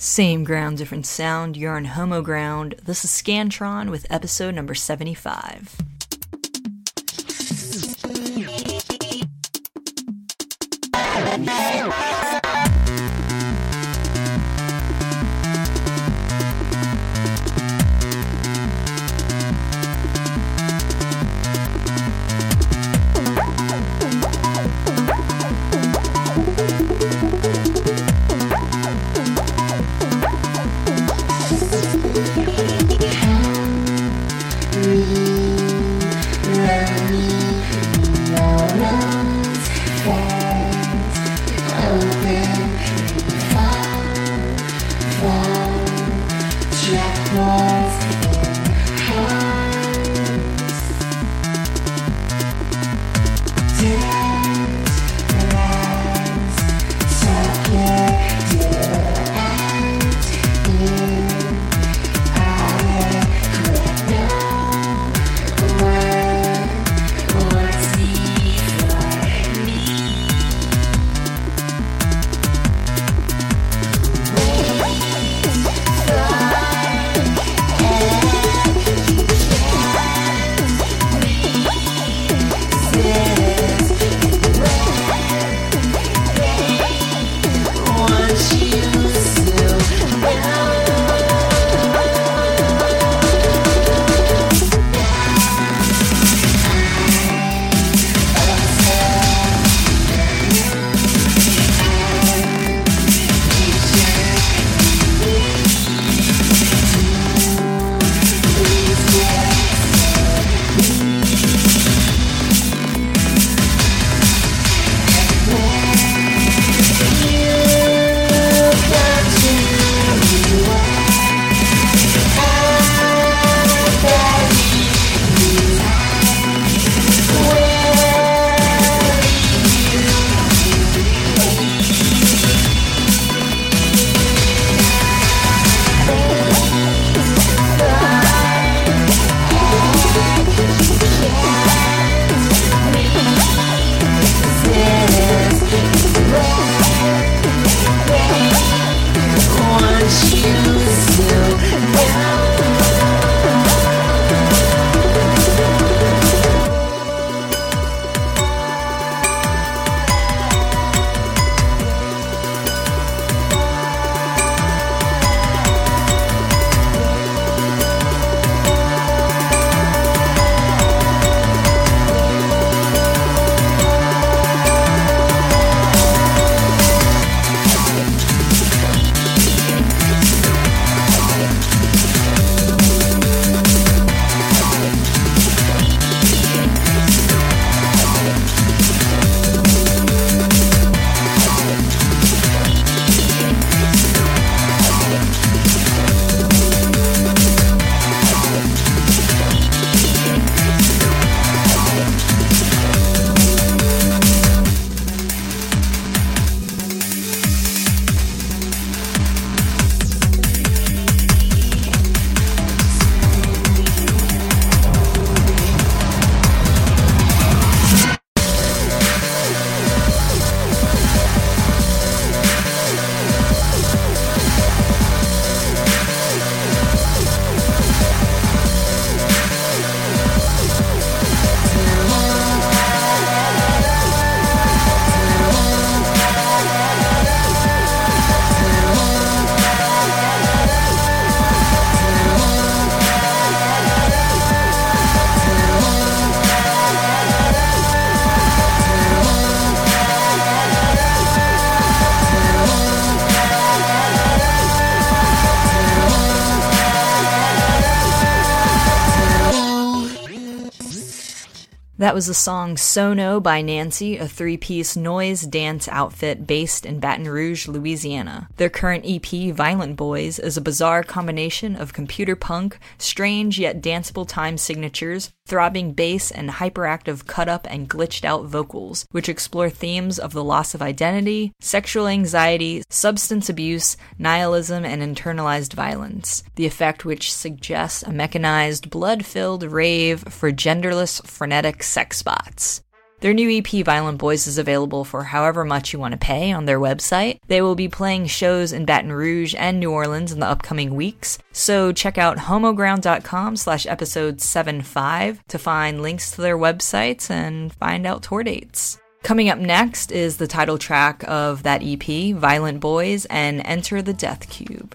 Same ground, different sound. You're on Homo Ground. This is Scantron with episode number 75. That was the song Sono by Nancy, a three piece noise dance outfit based in Baton Rouge, Louisiana. Their current EP, Violent Boys, is a bizarre combination of computer punk, strange yet danceable time signatures, throbbing bass, and hyperactive cut up and glitched out vocals, which explore themes of the loss of identity, sexual anxiety, substance abuse, nihilism, and internalized violence. The effect which suggests a mechanized, blood filled rave for genderless, frenetic sex bots. Their new EP, Violent Boys, is available for however much you want to pay on their website. They will be playing shows in Baton Rouge and New Orleans in the upcoming weeks, so check out homoground.com slash episode 75 to find links to their websites and find out tour dates. Coming up next is the title track of that EP, Violent Boys, and Enter the Death Cube.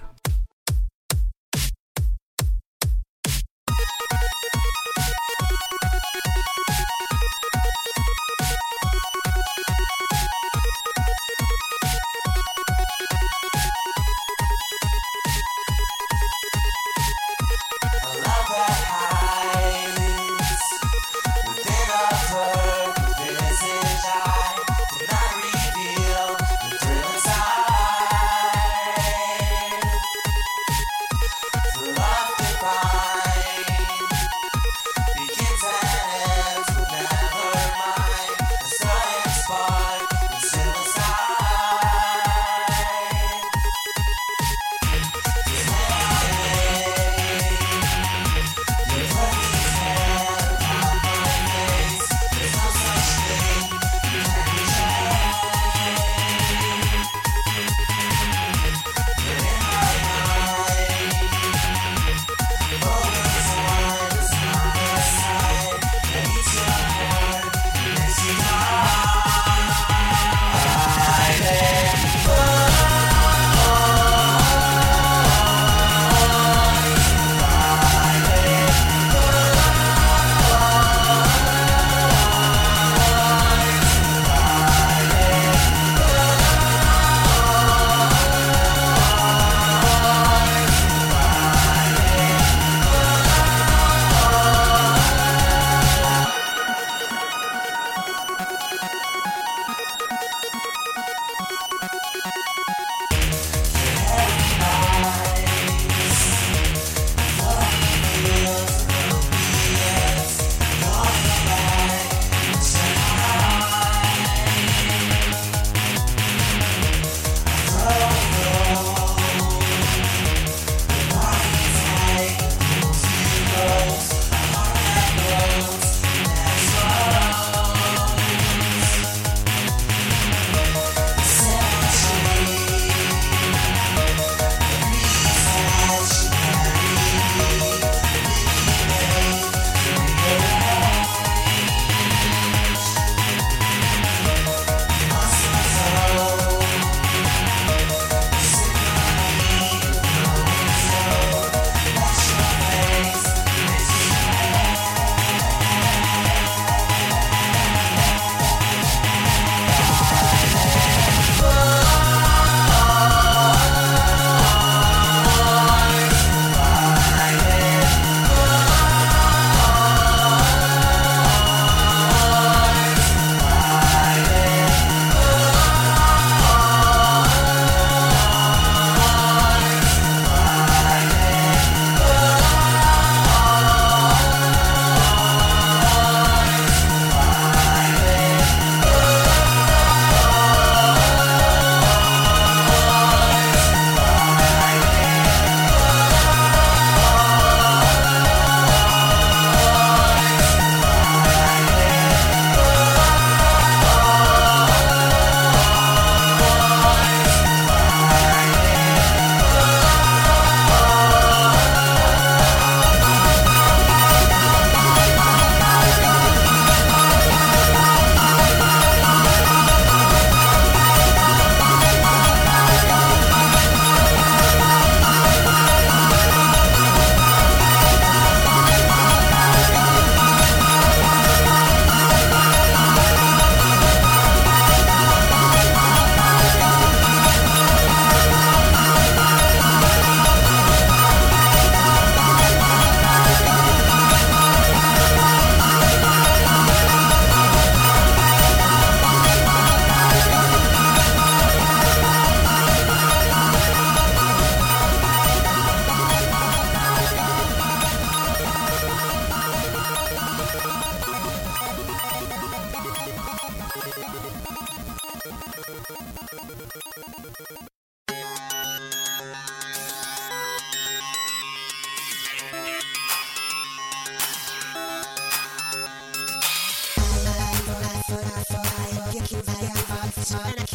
Cause I got my time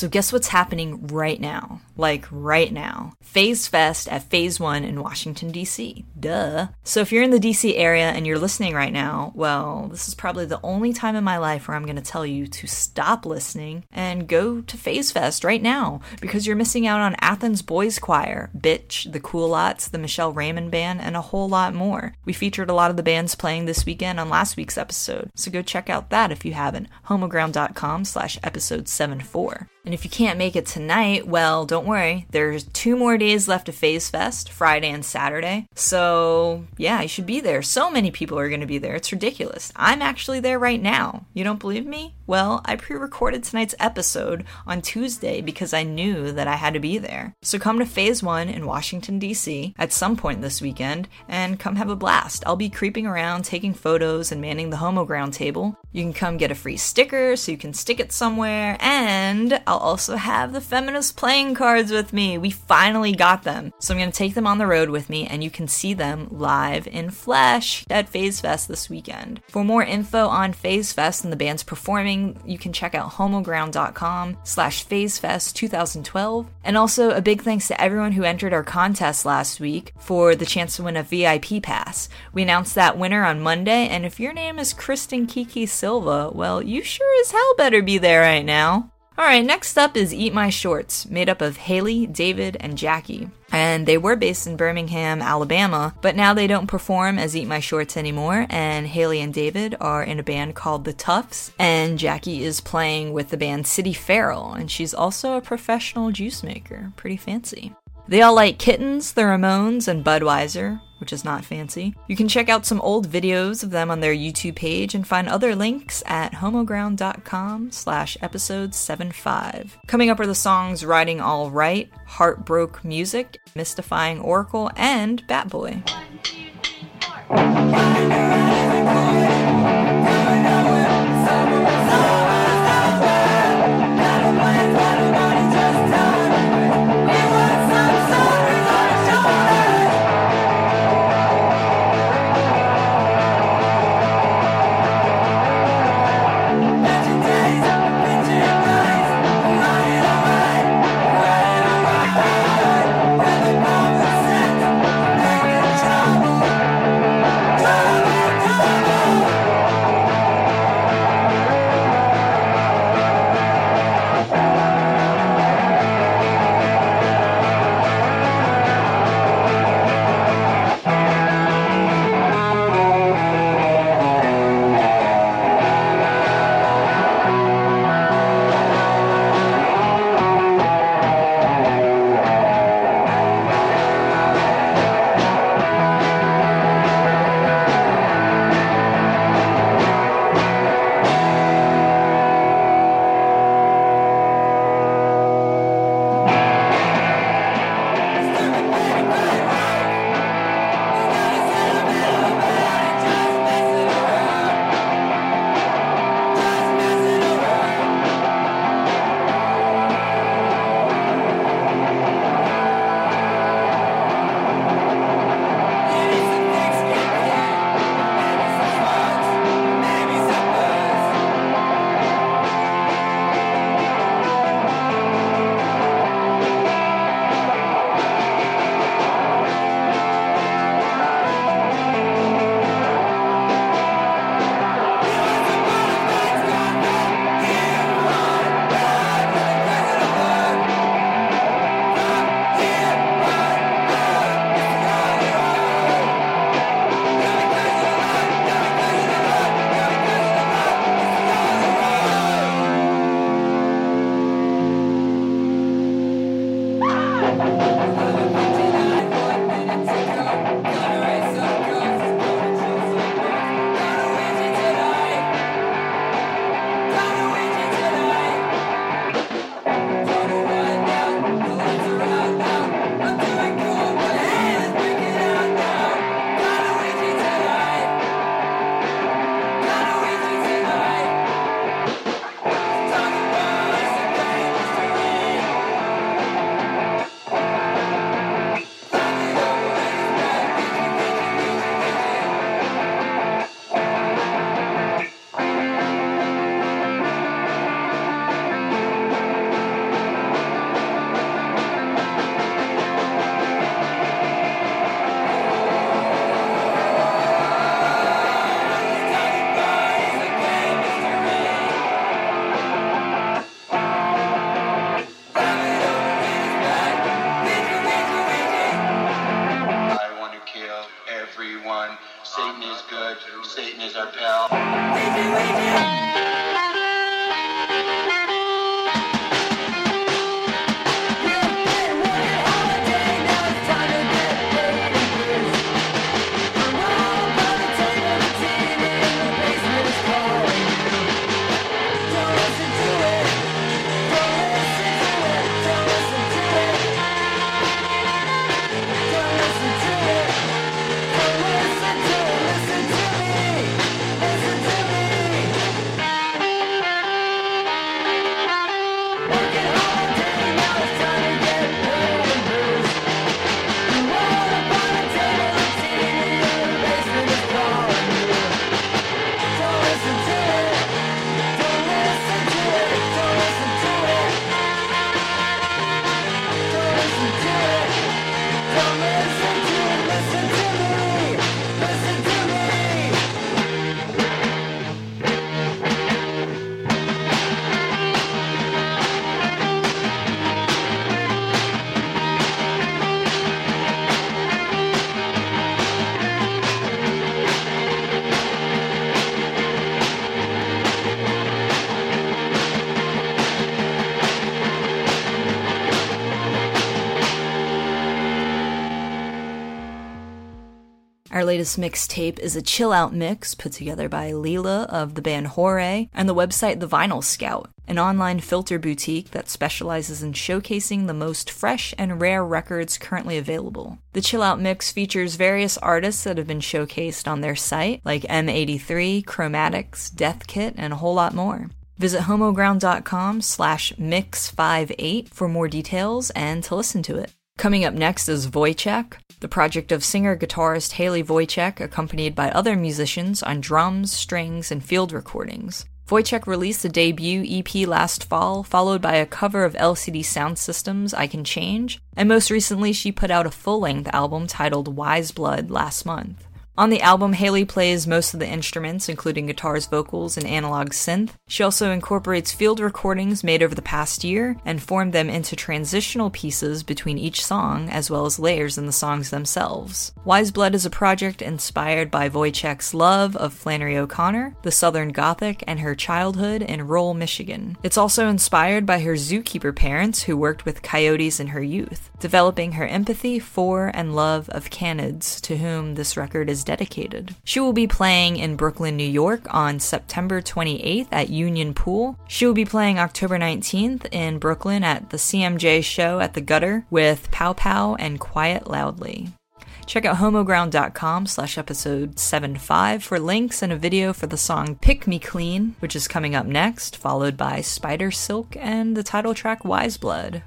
So, guess what's happening right now? Like, right now. Phase Fest at Phase 1 in Washington, D.C. Duh. So, if you're in the D.C. area and you're listening right now, well, this is probably the only time in my life where I'm going to tell you to stop listening and go to Phase Fest right now because you're missing out on Athens Boys Choir, Bitch, the Coolots, the Michelle Raymond Band, and a whole lot more. We featured a lot of the bands playing this weekend on last week's episode, so go check out that if you haven't. homoground.com slash episode 74. And if you can't make it tonight, well, don't worry. There's two more days left of Phase Fest, Friday and Saturday. So, yeah, you should be there. So many people are going to be there. It's ridiculous. I'm actually there right now. You don't believe me? Well, I pre recorded tonight's episode on Tuesday because I knew that I had to be there. So come to Phase 1 in Washington, D.C. at some point this weekend and come have a blast. I'll be creeping around, taking photos, and manning the Homo Ground table. You can come get a free sticker so you can stick it somewhere, and I'll also have the feminist playing cards with me. We finally got them. So I'm going to take them on the road with me, and you can see them live in flesh at Phase Fest this weekend. For more info on Phase Fest and the bands performing, you can check out homoground.com slash phasefest 2012. And also a big thanks to everyone who entered our contest last week for the chance to win a VIP pass. We announced that winner on Monday, and if your name is Kristen Kiki Silva, well, you sure as hell better be there right now. Alright, next up is Eat My Shorts, made up of Haley, David, and Jackie. And they were based in Birmingham, Alabama, but now they don't perform as Eat My Shorts anymore. And Haley and David are in a band called The Tufts, and Jackie is playing with the band City Feral, and she's also a professional juice maker. Pretty fancy. They all like Kittens, the Ramones, and Budweiser, which is not fancy. You can check out some old videos of them on their YouTube page and find other links at homoground.com slash episode 75. Coming up are the songs Riding All Right, Heartbroke Music, Mystifying Oracle, and Bat Boy. I latest mixtape is a chill out mix put together by Leela of the band Hore and the website The Vinyl Scout, an online filter boutique that specializes in showcasing the most fresh and rare records currently available. The chill out mix features various artists that have been showcased on their site, like M83, Chromatics, Death Kit, and a whole lot more. Visit homoground.com slash mix58 for more details and to listen to it. Coming up next is Wojciech, the project of singer guitarist Haley Wojciech, accompanied by other musicians on drums, strings, and field recordings. Wojciech released a debut EP last fall, followed by a cover of LCD Soundsystem's I Can Change, and most recently she put out a full length album titled Wise Blood last month. On the album, Haley plays most of the instruments, including guitars, vocals, and analog synth. She also incorporates field recordings made over the past year and formed them into transitional pieces between each song, as well as layers in the songs themselves. Wise Blood is a project inspired by Wojciech's love of Flannery O'Connor, the Southern Gothic, and her childhood in rural Michigan. It's also inspired by her zookeeper parents who worked with coyotes in her youth, developing her empathy for and love of canids, to whom this record is dedicated. She will be playing in Brooklyn, New York on September 28th at Union Pool. She will be playing October 19th in Brooklyn at the CMJ show at the Gutter with Pow Pow and Quiet Loudly. Check out homoground.com slash episode 75 for links and a video for the song Pick Me Clean, which is coming up next, followed by Spider Silk and the title track Wise Blood.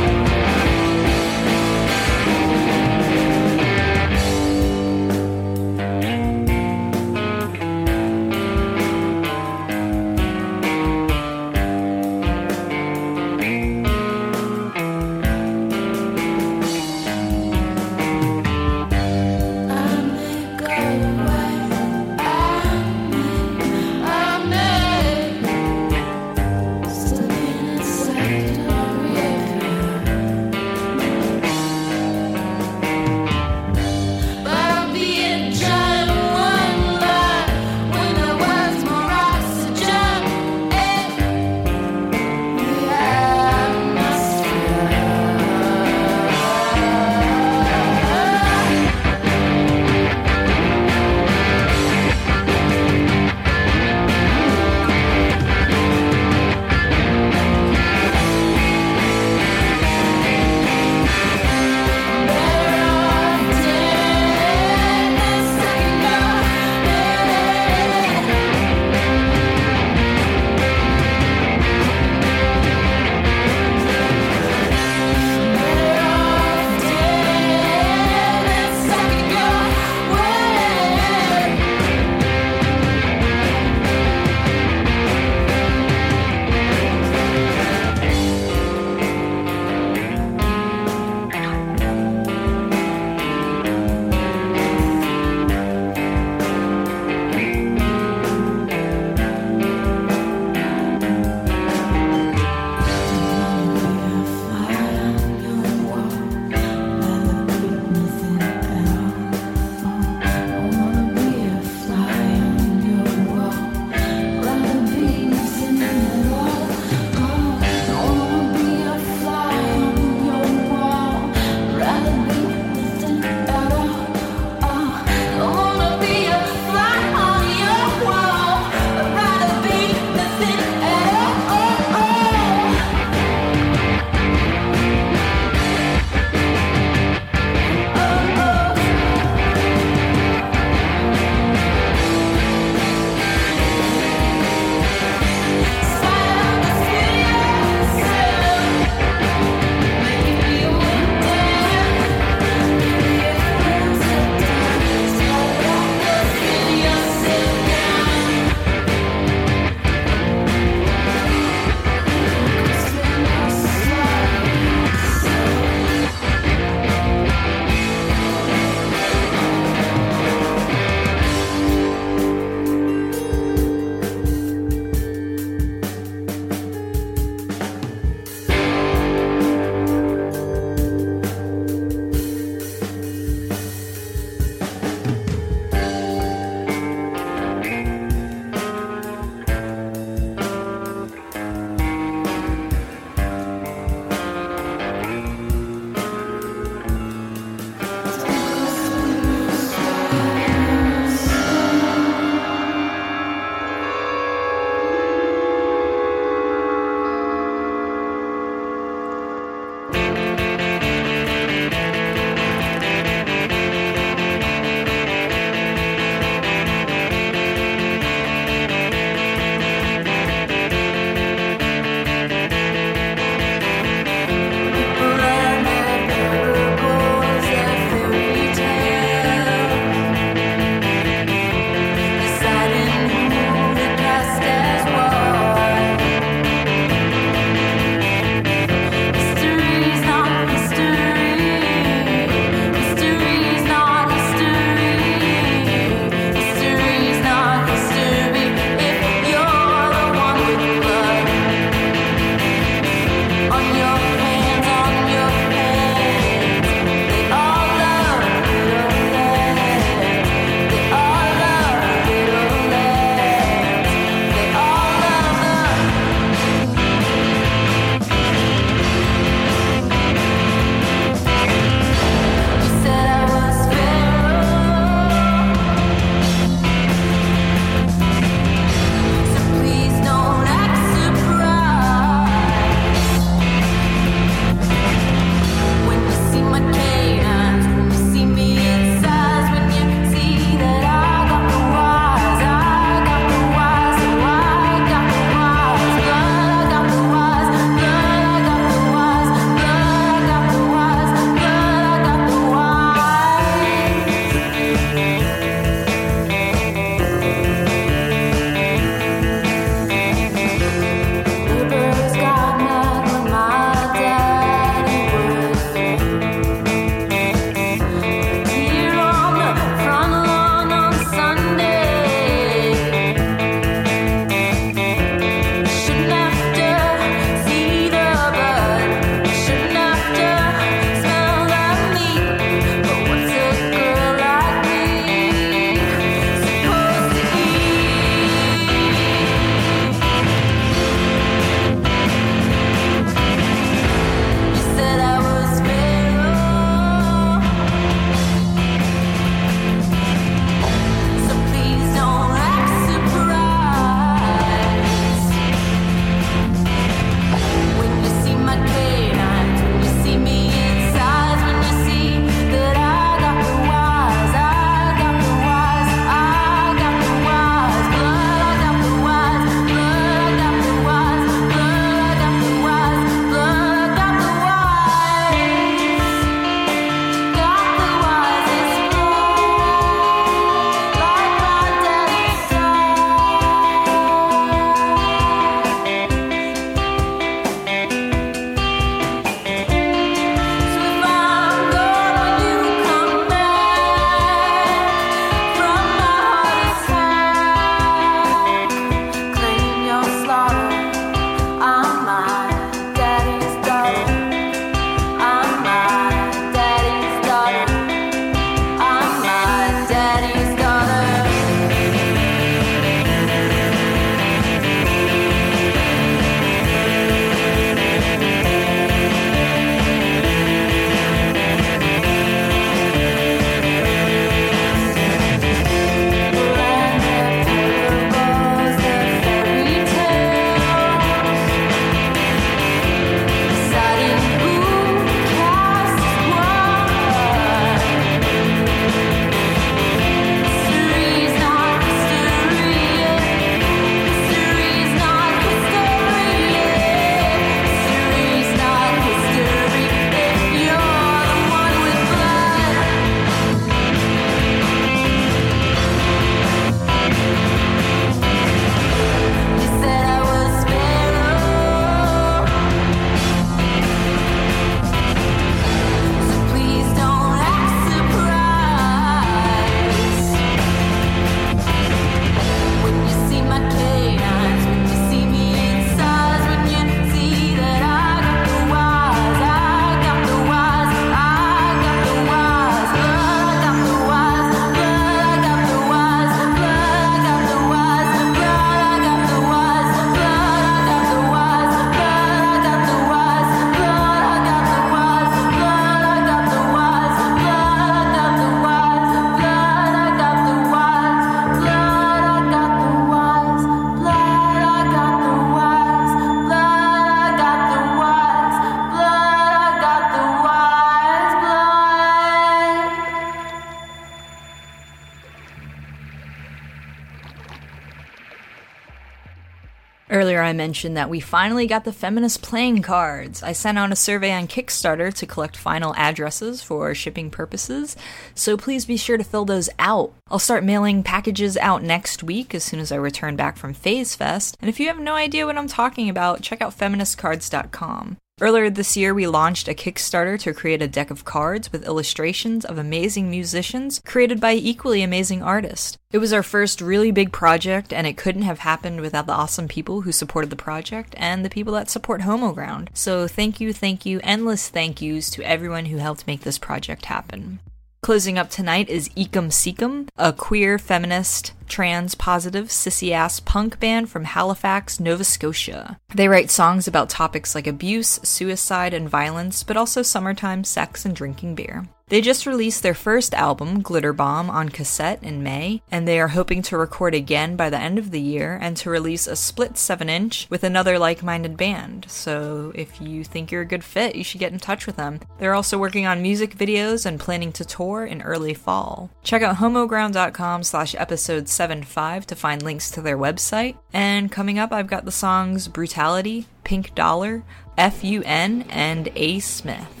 Mentioned that we finally got the feminist playing cards. I sent out a survey on Kickstarter to collect final addresses for shipping purposes, so please be sure to fill those out. I'll start mailing packages out next week as soon as I return back from Phase Fest, and if you have no idea what I'm talking about, check out feministcards.com. Earlier this year, we launched a Kickstarter to create a deck of cards with illustrations of amazing musicians created by equally amazing artists. It was our first really big project, and it couldn't have happened without the awesome people who supported the project and the people that support Homoground. So, thank you, thank you, endless thank yous to everyone who helped make this project happen. Closing up tonight is Ecum Secum, a queer, feminist, trans positive, sissy ass punk band from Halifax, Nova Scotia. They write songs about topics like abuse, suicide, and violence, but also summertime, sex, and drinking beer. They just released their first album, Glitter Bomb, on cassette in May, and they are hoping to record again by the end of the year and to release a split 7 inch with another like minded band. So if you think you're a good fit, you should get in touch with them. They're also working on music videos and planning to tour in early fall. Check out homoground.com slash episode 75 to find links to their website. And coming up, I've got the songs Brutality, Pink Dollar, FUN, and A. Smith.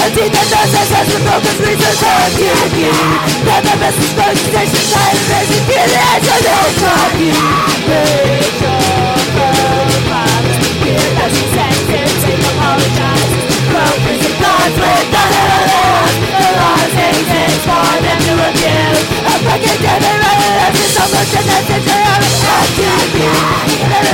Very good I see that the success with focus research on you. That the best is presentation time is in the edge of the top you Make the hell for them to A fucking just so much and that's it I have to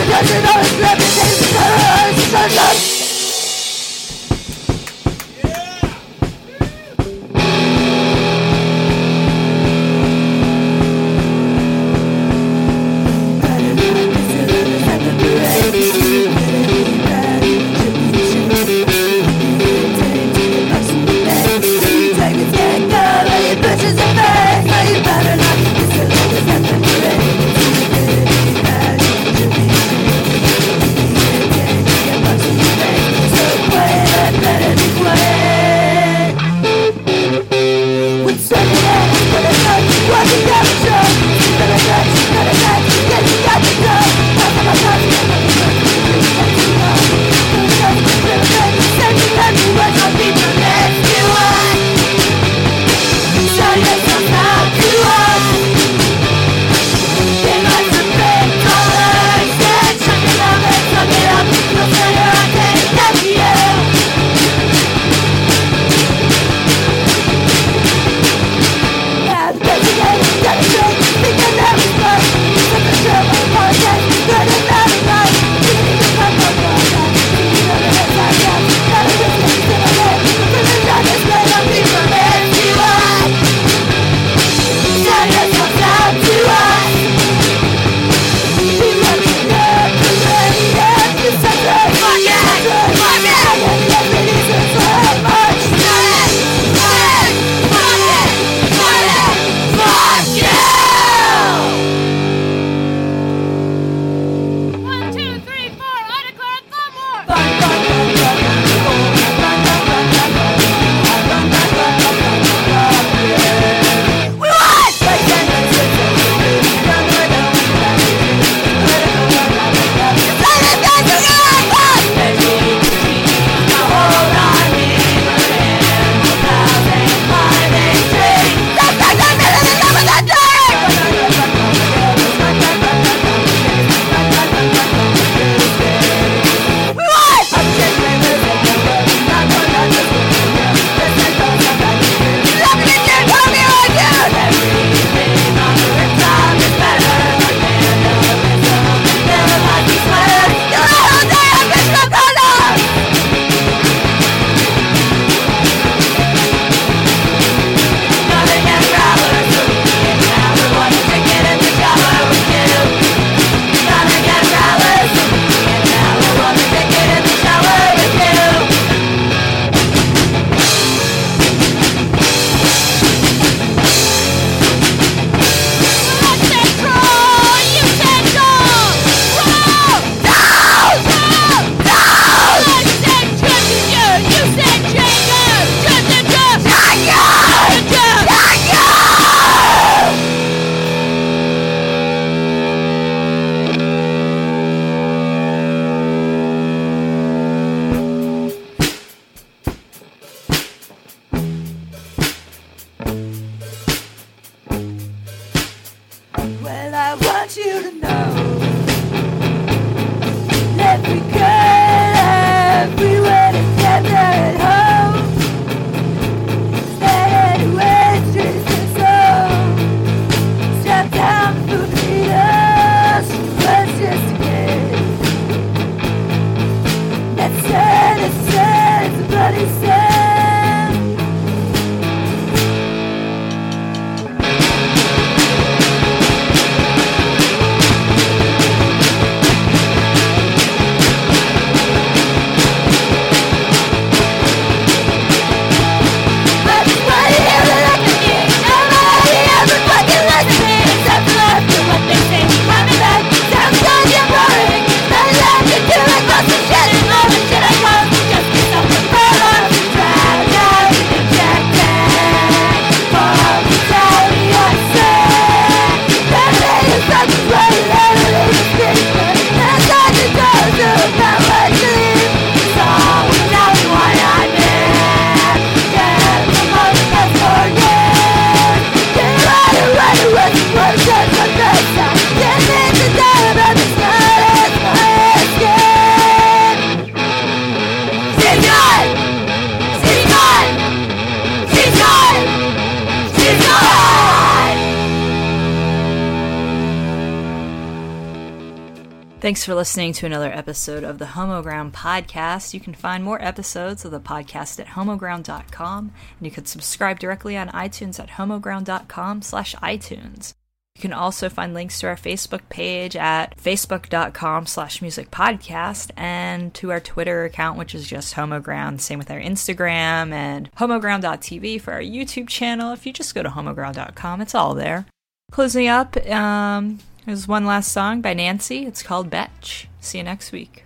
Thanks for listening to another episode of the Homoground podcast. You can find more episodes of the podcast at homoground.com, and you can subscribe directly on iTunes at homoground.com slash iTunes. You can also find links to our Facebook page at facebook.com slash music podcast and to our Twitter account, which is just Homoground. Same with our Instagram and homoground.tv for our YouTube channel. If you just go to homoground.com, it's all there. Closing up, um, there's one last song by Nancy. It's called Betch. See you next week.